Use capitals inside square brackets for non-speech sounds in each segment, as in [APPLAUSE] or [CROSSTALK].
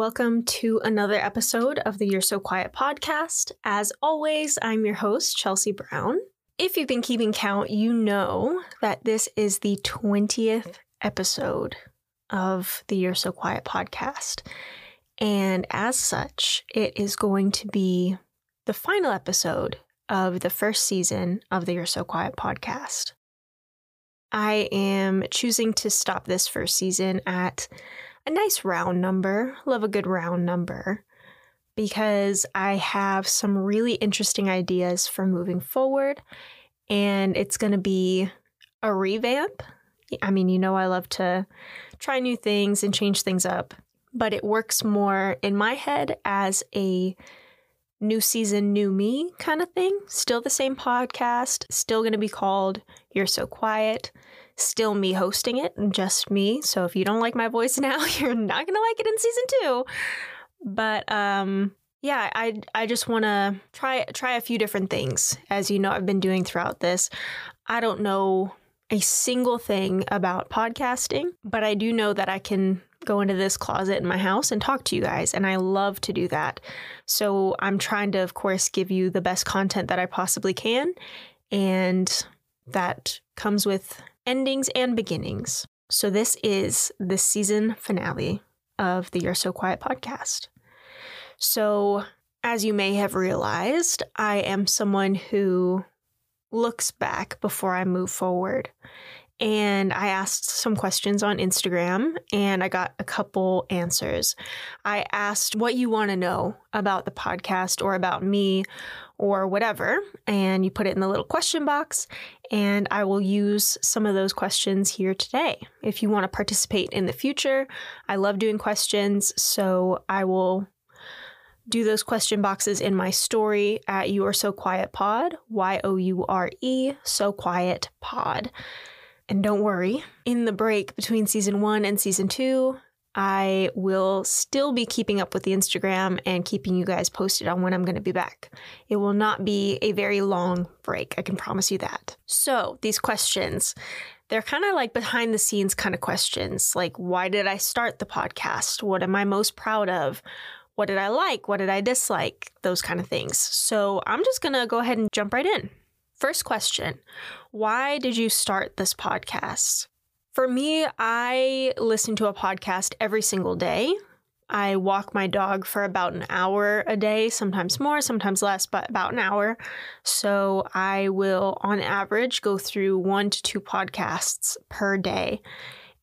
welcome to another episode of the You're So Quiet podcast. As always, I'm your host, Chelsea Brown. If you've been keeping count, you know that this is the 20th episode of the You're So Quiet podcast. And as such, it is going to be the final episode of the first season of the You're So Quiet podcast. I am choosing to stop this first season at a nice round number. Love a good round number because I have some really interesting ideas for moving forward. And it's going to be a revamp. I mean, you know, I love to try new things and change things up, but it works more in my head as a new season, new me kind of thing. Still the same podcast, still going to be called You're So Quiet. Still me hosting it, just me. So if you don't like my voice [LAUGHS] now, you're not going to like it in season 2. But um yeah, I I just want to try try a few different things. As you know, I've been doing throughout this. I don't know a single thing about podcasting, but I do know that I can go into this closet in my house and talk to you guys, and I love to do that. So I'm trying to, of course, give you the best content that I possibly can, and that comes with endings and beginnings. So this is the season finale of the You're So Quiet podcast. So, as you may have realized, I am someone who looks back before I move forward and I asked some questions on Instagram and I got a couple answers. I asked what you want to know about the podcast or about me or whatever, and you put it in the little question box, and I will use some of those questions here today. If you want to participate in the future, I love doing questions, so I will do those question boxes in my story at You Are So Quiet Pod, Y O U R E, So Quiet Pod. And don't worry, in the break between season one and season two, I will still be keeping up with the Instagram and keeping you guys posted on when I'm going to be back. It will not be a very long break, I can promise you that. So, these questions, they're kind of like behind the scenes kind of questions like, why did I start the podcast? What am I most proud of? What did I like? What did I dislike? Those kind of things. So, I'm just going to go ahead and jump right in. First question Why did you start this podcast? For me, I listen to a podcast every single day. I walk my dog for about an hour a day, sometimes more, sometimes less, but about an hour. So I will, on average, go through one to two podcasts per day.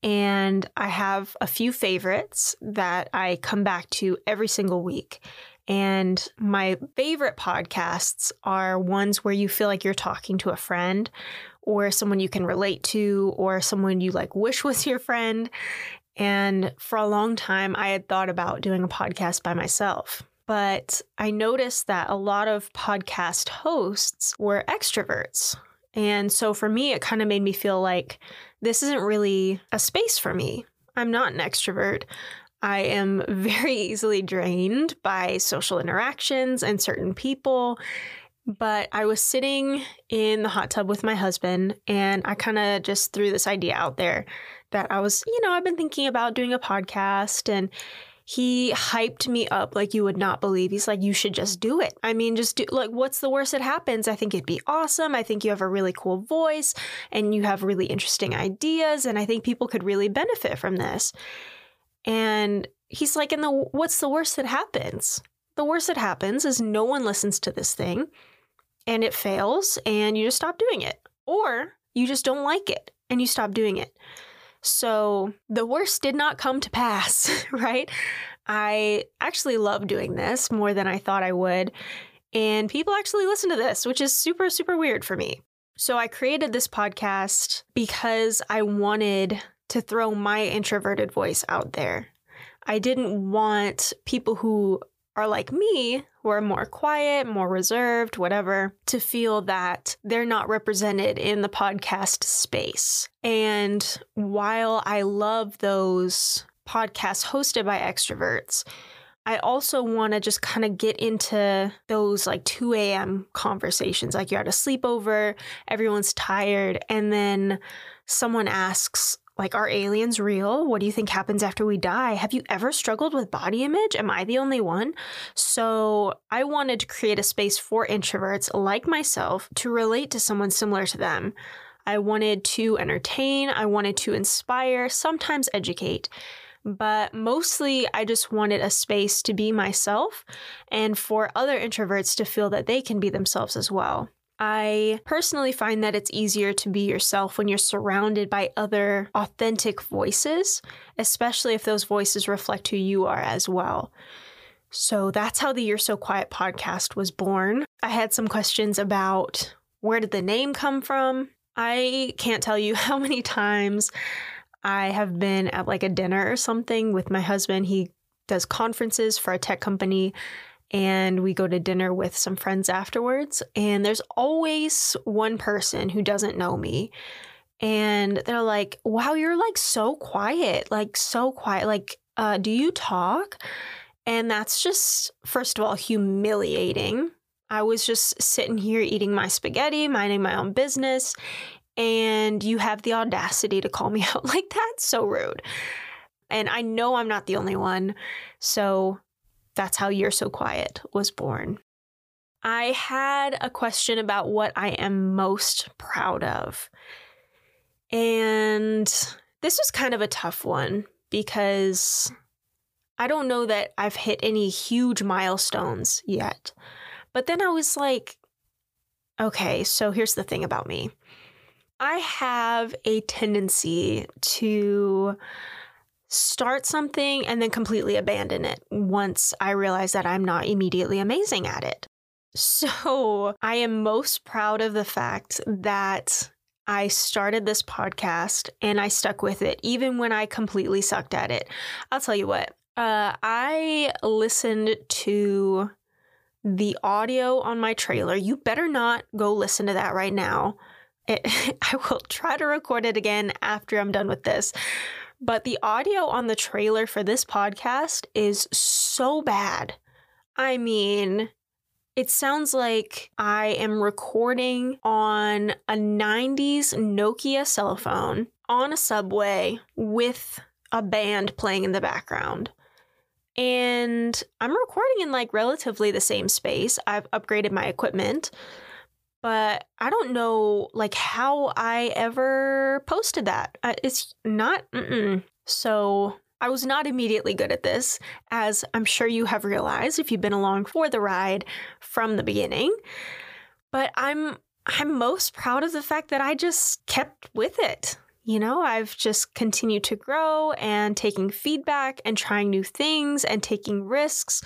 And I have a few favorites that I come back to every single week. And my favorite podcasts are ones where you feel like you're talking to a friend or someone you can relate to or someone you like wish was your friend. And for a long time, I had thought about doing a podcast by myself. But I noticed that a lot of podcast hosts were extroverts. And so for me, it kind of made me feel like this isn't really a space for me. I'm not an extrovert. I am very easily drained by social interactions and certain people. But I was sitting in the hot tub with my husband, and I kind of just threw this idea out there that I was, you know, I've been thinking about doing a podcast, and he hyped me up like you would not believe. He's like, you should just do it. I mean, just do, like, what's the worst that happens? I think it'd be awesome. I think you have a really cool voice and you have really interesting ideas, and I think people could really benefit from this. And he's like, and the what's the worst that happens? The worst that happens is no one listens to this thing and it fails and you just stop doing it. Or you just don't like it and you stop doing it. So the worst did not come to pass, [LAUGHS] right? I actually love doing this more than I thought I would. And people actually listen to this, which is super, super weird for me. So I created this podcast because I wanted to throw my introverted voice out there. I didn't want people who are like me, who are more quiet, more reserved, whatever, to feel that they're not represented in the podcast space. And while I love those podcasts hosted by extroverts, I also want to just kind of get into those like 2 a.m. conversations. Like you're at a sleepover, everyone's tired, and then someone asks, Like, are aliens real? What do you think happens after we die? Have you ever struggled with body image? Am I the only one? So, I wanted to create a space for introverts like myself to relate to someone similar to them. I wanted to entertain, I wanted to inspire, sometimes educate. But mostly, I just wanted a space to be myself and for other introverts to feel that they can be themselves as well. I personally find that it's easier to be yourself when you're surrounded by other authentic voices, especially if those voices reflect who you are as well. So that's how the You're So Quiet podcast was born. I had some questions about where did the name come from? I can't tell you [LAUGHS] how many times I have been at like a dinner or something with my husband. He does conferences for a tech company and we go to dinner with some friends afterwards. And there's always one person who doesn't know me. And they're like, wow, you're like so quiet, like so quiet. Like, uh, do you talk? And that's just, first of all, humiliating. I was just sitting here eating my spaghetti, minding my own business, and you have the audacity to call me [LAUGHS] out like that. So rude. And I know I'm not the only one. So that's how You're So Quiet was born. I had a question about what I am most proud of. And this was kind of a tough one because I don't know that I've hit any huge milestones yet. But then I was like, okay, so here's the thing about me I have a tendency to start something and then completely abandon it once I realize that I'm not immediately amazing at it. [LAUGHS] So I am most proud of the fact that I started this podcast and I stuck with it, even when I completely sucked at it. I'll tell you what, uh, I listened to the audio on my trailer. You better not go listen to that right now. It, [LAUGHS] I will try to record it again after I'm done with this. But the audio on the trailer for this podcast is so bad. I mean, it sounds like I am recording on a 90s Nokia cell phone on a subway with a band playing in the background. And I'm recording in like relatively the same space. I've upgraded my equipment but I don't know like how I ever posted that. Uh, it's not mm-mm. so I was not immediately good at this, as I'm sure you have realized if you've been along for the ride from the beginning. But I'm I'm most proud of the fact that I just kept with it. You know, I've just continued to grow and taking feedback and trying new things and taking risks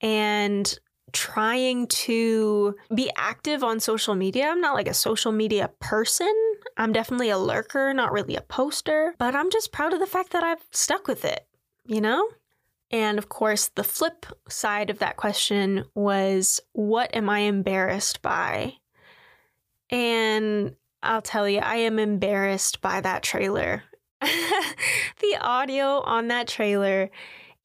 and trying to be active on social media. I'm not like a social media person. I'm definitely a lurker, not really a poster, but I'm just proud of the fact that I've stuck with it, you know? And of course, the flip side of that question was what am I embarrassed by? And I'll tell you, I am embarrassed by that trailer. [LAUGHS] the audio on that trailer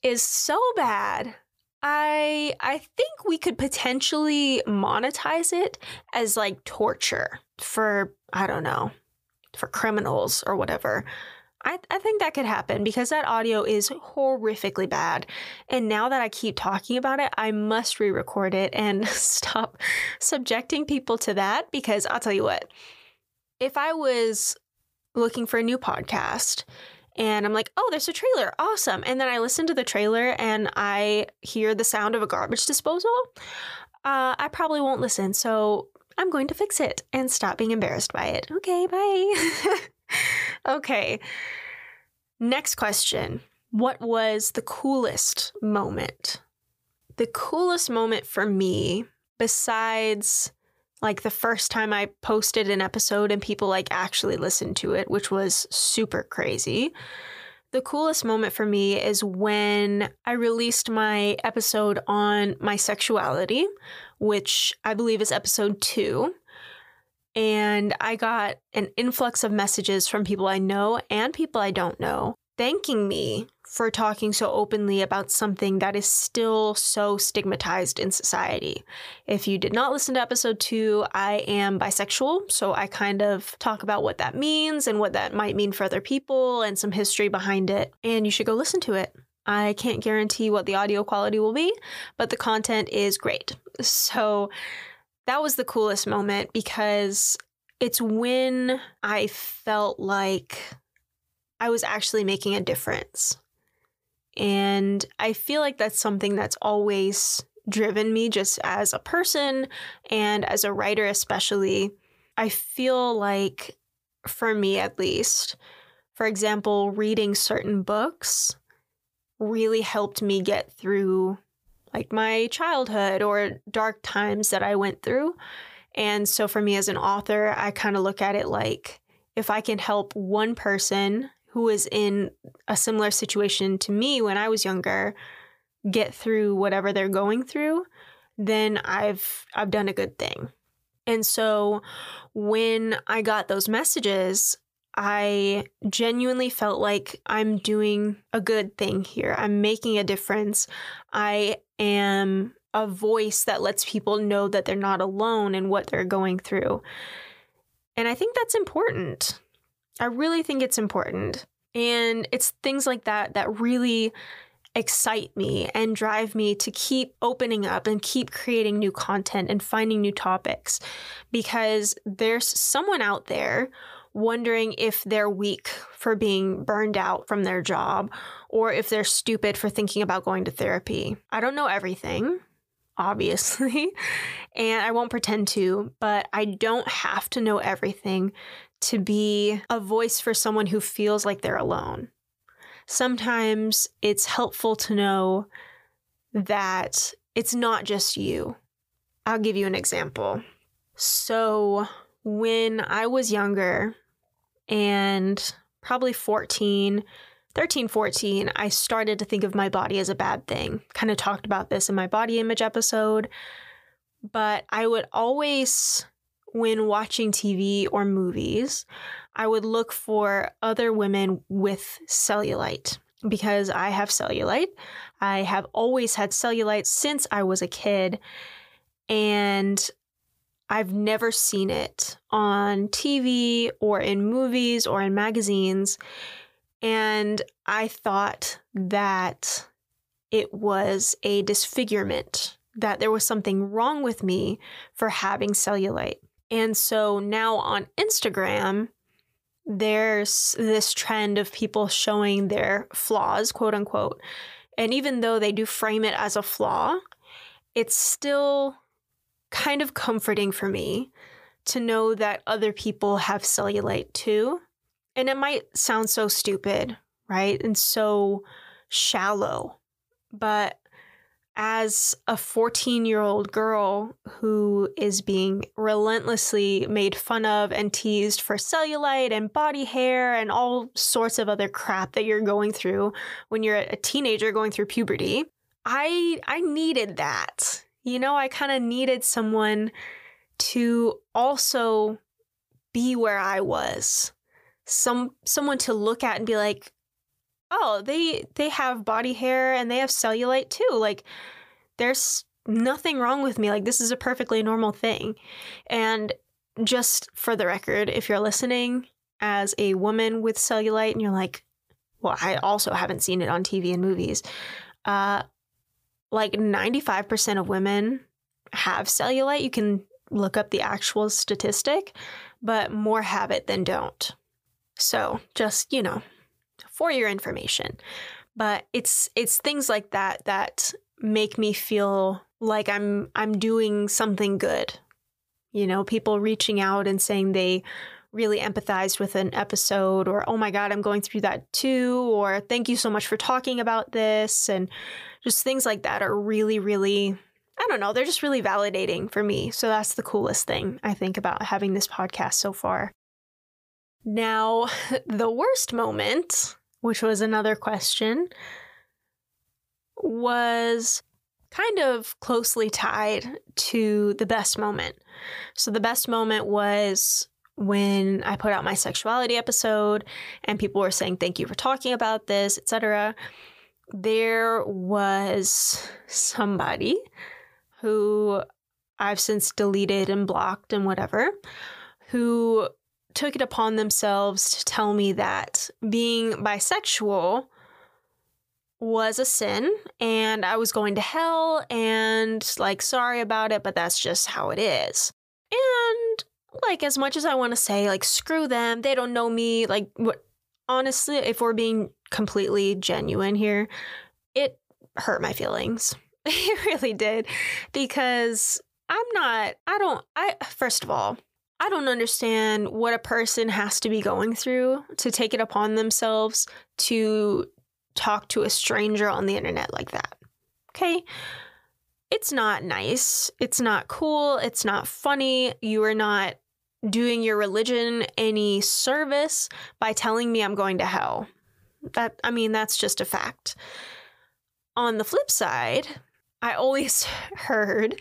is so bad. I I think we could potentially monetize it as like torture for I don't know, for criminals or whatever. I, I think that could happen because that audio is horrifically bad. And now that I keep talking about it, I must re record it and [LAUGHS] stop subjecting people to that because I'll tell you what, if I was looking for a new podcast and I'm like, oh, there's a trailer. Awesome. And then I listen to the trailer and I hear the sound of a garbage disposal. Uh, I probably won't listen. So I'm going to fix it and stop being embarrassed by it. Okay, bye. [LAUGHS] okay. Next question What was the coolest moment? The coolest moment for me, besides like the first time I posted an episode and people like actually listened to it, which was super crazy. The coolest moment for me is when I released my episode on my sexuality, which I believe is episode two. And I got an influx of messages from people I know and people I don't know thanking me for talking so openly about something that is still so stigmatized in society. If you did not listen to episode two, I am bisexual, so I kind of talk about what that means and what that might mean for other people and some history behind it, and you should go listen to it. I can't guarantee what the audio quality will be, but the content is great. So that was the coolest moment because it's when I felt like I was actually making a difference. And I feel like that's something that's always driven me just as a person and as a writer, especially. I feel like, for me at least, for example, reading certain books really helped me get through like my childhood or dark times that I went through. And so for me as an author, I kind of look at it like if I can help one person who was in a similar situation to me when I was younger get through whatever they're going through, then I've I've done a good thing. And so when I got those messages, I genuinely felt like I'm doing a good thing here. I'm making a difference. I am a voice that lets people know that they're not alone in what they're going through. And I think that's important. I really think it's important. And it's things like that that really excite me and drive me to keep opening up and keep creating new content and finding new topics because there's someone out there wondering if they're weak for being burned out from their job or if they're stupid for thinking about going to therapy. I don't know everything obviously, [LAUGHS] and I won't pretend to, but I don't have to know everything to be a voice for someone who feels like they're alone. Sometimes it's helpful to know that it's not just you. I'll give you an example. So, when I was younger and probably 14, 13, 14, I started to think of my body as a bad thing. Kind of talked about this in my body image episode. But I would always, when watching TV or movies, I would look for other women with cellulite because I have cellulite. I have always had cellulite since I was a kid. And I've never seen it on TV or in movies or in magazines. And I thought that it was a disfigurement, that there was something wrong with me for having cellulite. And so now on Instagram, there's this trend of people showing their flaws, quote unquote. And even though they do frame it as a flaw, it's still kind of comforting for me to know that other people have cellulite too. And it might sound so stupid, right? And so shallow. But as a 14 year old girl who is being relentlessly made fun of and teased for cellulite and body hair and all sorts of other crap that you're going through when you're a teenager going through puberty, I I needed that. You know, I kind of needed someone to also be where I was some someone to look at and be like, "Oh, they they have body hair and they have cellulite too. Like there's nothing wrong with me. Like this is a perfectly normal thing." And just for the record, if you're listening as a woman with cellulite and you're like, "Well, I also haven't seen it on TV and movies." Uh like 95% of women have cellulite. You can look up the actual statistic, but more have it than don't. So just, you know, for your information. But it's it's things like that that make me feel like I'm I'm doing something good. You know, people reaching out and saying they really empathized with an episode or oh my god, I'm going through that too or thank you so much for talking about this and just things like that are really really I don't know, they're just really validating for me. So that's the coolest thing I think about having this podcast so far. Now, [LAUGHS] the worst moment, which was another question, was kind of closely tied to the best moment. So, the best moment was when I put out my sexuality episode and people were saying thank you for talking about this, etc. There was somebody who I've since deleted and blocked and whatever who took it upon themselves to tell me that being bisexual was a sin and I was going to hell and like sorry about it, but that's just how it is. And like as much as I want to say like screw them, they don't know me, like what honestly, if we're being completely genuine here, it hurt my feelings. [LAUGHS] It really did because I'm not I don't I first of all, I don't understand what a person has to be going through to take it upon themselves to talk to a stranger on the internet like that. Okay? It's not nice. It's not cool. It's not funny. You are not doing your religion any service by telling me I'm going to hell. That I mean that's just a fact. On the flip side, I always [LAUGHS] heard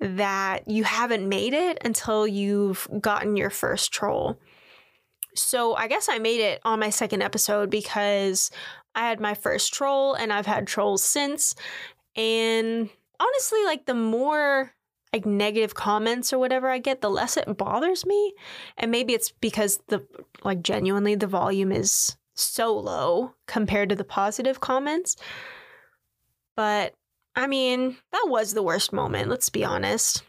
that you haven't made it until you've gotten your first troll. So I guess I made it on my second episode because I had my first troll and I've had trolls since. And honestly, like the more like negative comments or whatever I get, the less it bothers me. And maybe it's because the like genuinely the volume is so low compared to the positive comments. But I mean, that was the worst moment, let's be honest.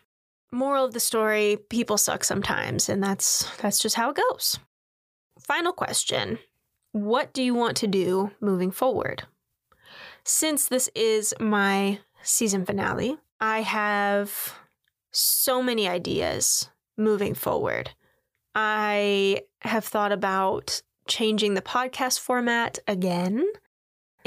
Moral of the story, people suck sometimes, and that's that's just how it goes. Final question. What do you want to do moving forward? Since this is my season finale, I have so many ideas moving forward. I have thought about changing the podcast format again.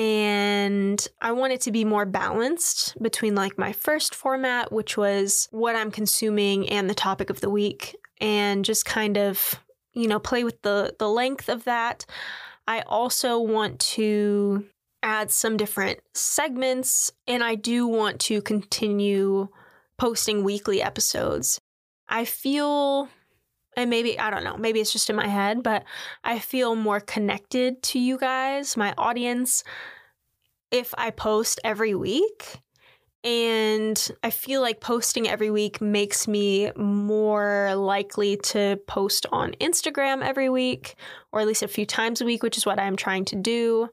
And I want it to be more balanced between like my first format, which was what I'm consuming and the topic of the week, and just kind of, you know, play with the the length of that. I also want to add some different segments, and I do want to continue posting weekly episodes. I feel, and maybe, I don't know, maybe it's just in my head, but I feel more connected to you guys, my audience, if I post every week. And I feel like posting every week makes me more likely to post on Instagram every week, or at least a few times a week, which is what I'm trying to do.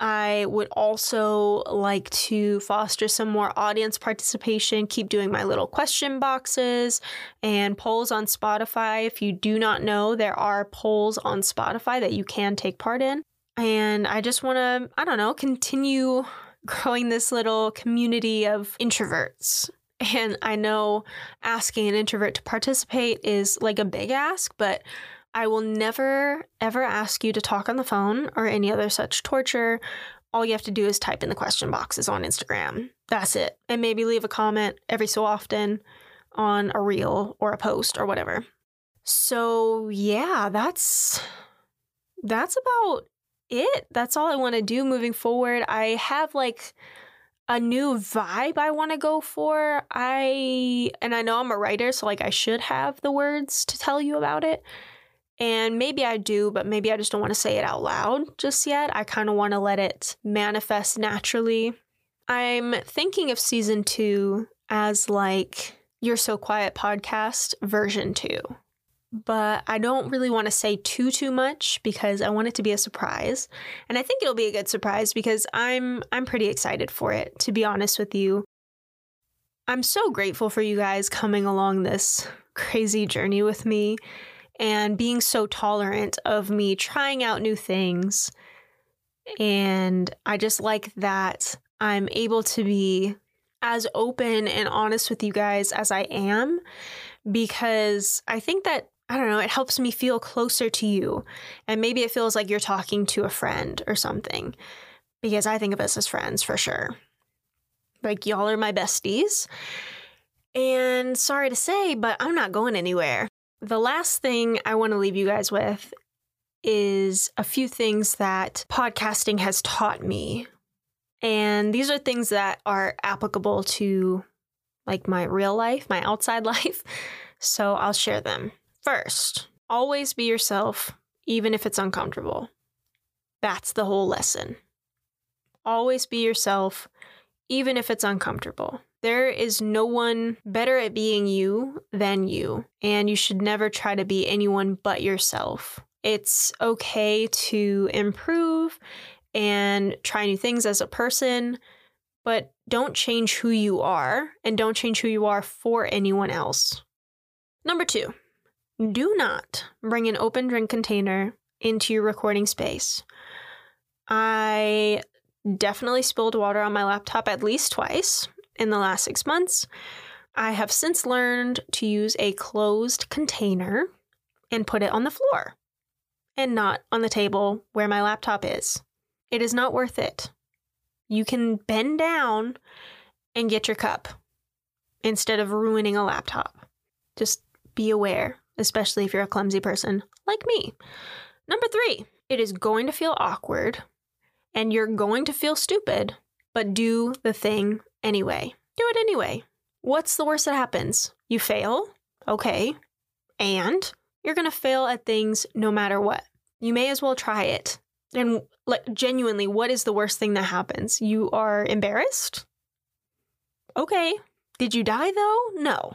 I would also like to foster some more audience participation, keep doing my little question boxes and polls on Spotify. If you do not know, there are polls on Spotify that you can take part in. And I just want to, I don't know, continue [LAUGHS] growing this little community of introverts. And I know asking an introvert to participate is like a big ask, but I will never, ever ask you to talk on the phone or any other such torture. All you have to do is type in the question boxes on Instagram. That's it. And maybe leave a comment every so often on a reel or a post or whatever. So, yeah, that's that's about it. That's all I want to do moving forward. I have like a new vibe I want to go for. I and I know I'm a writer, so like I should have the words to tell you about it. And maybe I do, but maybe I just don't want to say it out loud just yet. I kind of want to let it manifest naturally. I'm thinking of season two as like You're So Quiet podcast version two. But I don't really want to say too too much because I want it to be a surprise. And I think it'll be a good surprise because I'm I'm pretty excited for it, to be honest with you. I'm so grateful for you guys coming along this crazy journey with me and being so tolerant of me trying out new things. And I just like that I'm able to be as open and honest with you guys as I am because I think that I don't know, it helps me feel closer to you. And maybe it feels like you're talking to a friend or something because I think of us as friends for sure. Like, y'all are my besties. And sorry to say, but I'm not going anywhere. The last thing I want to leave you guys with is a few things that podcasting has taught me. And these are things that are applicable to like my real life, my outside [LAUGHS] life. So I'll share them. First, Always be yourself, even if it's uncomfortable. That's the whole lesson. Always be yourself, even if it's uncomfortable. There is no one better at being you than you, and you should never try to be anyone but yourself. It's okay to improve and try new things as a person, but don't change who you are and don't change who you are for anyone else. Number two, do not bring an open drink container into your recording space. I definitely spilled water on my laptop at least twice in the last six months. I have since learned to use a closed container and put it on the floor and not on the table where my laptop is. It is not worth it. You can bend down and get your cup instead of ruining a laptop. Just be aware, especially if you're a clumsy person like me. Number three, it is going to feel awkward and you're going to feel stupid, but do the thing anyway. Do it anyway. What's the worst that happens? You fail? Okay. And you're going to fail at things no matter what. You may as well try it. And like genuinely, what is the worst thing that happens? You are embarrassed? Okay. Did you die though? No.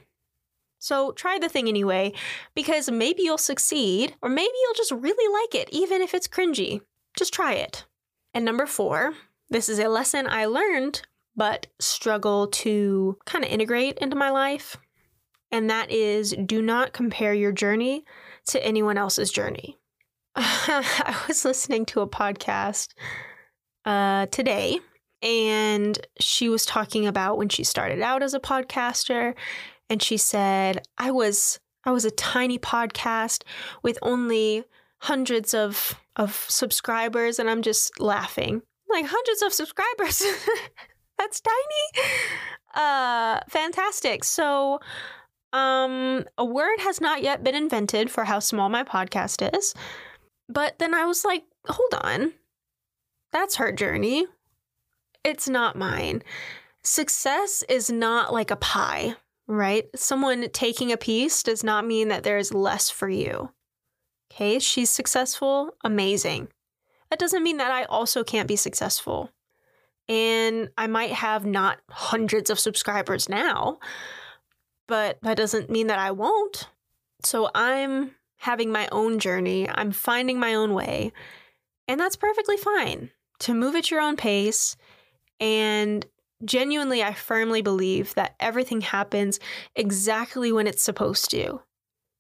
So try the thing anyway, because maybe you'll succeed, or maybe you'll just really like it, even if it's cringy. Just try it. And number four, this is a lesson I learned, but struggle to kind of integrate into my life. And that is do not compare your journey to anyone else's journey. [LAUGHS] I was listening to a podcast uh, today, and she was talking about when she started out as a podcaster, and she said, "I was I was a tiny podcast with only hundreds of of subscribers and I'm just laughing. Like hundreds of subscribers. [LAUGHS] That's tiny. Uh fantastic. So um a word has not yet been invented for how small my podcast is. But then I was like, hold on. That's her journey. It's not mine. Success is not like a pie, right? Someone taking a piece does not mean that there is less for you. Okay, she's successful, amazing. That doesn't mean that I also can't be successful. And I might have not hundreds of subscribers now, but that doesn't mean that I won't. So I'm having my own journey, I'm finding my own way, and that's perfectly fine to move at your own pace. And genuinely, I firmly believe that everything happens exactly when it's supposed to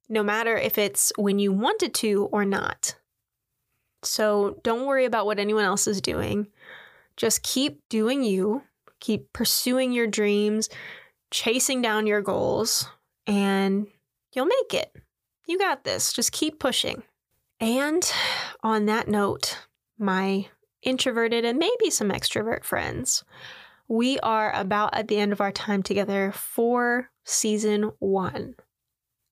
no matter if it's when you want it to or not. So don't worry about what anyone else is doing. Just keep doing you, keep pursuing your dreams, chasing down your goals, and you'll make it. You got this. Just keep pushing. And on that note, my introverted and maybe some extrovert friends, we are about at the end of our time together for season one.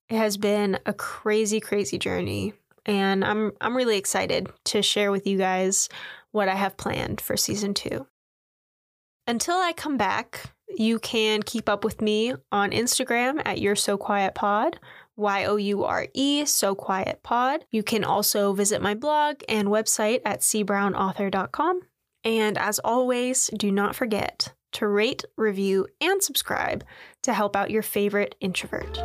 It has been a crazy, crazy journey, and I'm I'm really excited to share with you guys what I have planned for season two. Until I come back, you can keep up with me on Instagram at You're So Quiet Pod, Y O U R E, So Quiet Pod. You can also visit my blog and website at cbrownauthor.com. And as always, do not forget to rate, review, and subscribe to help out your favorite introvert.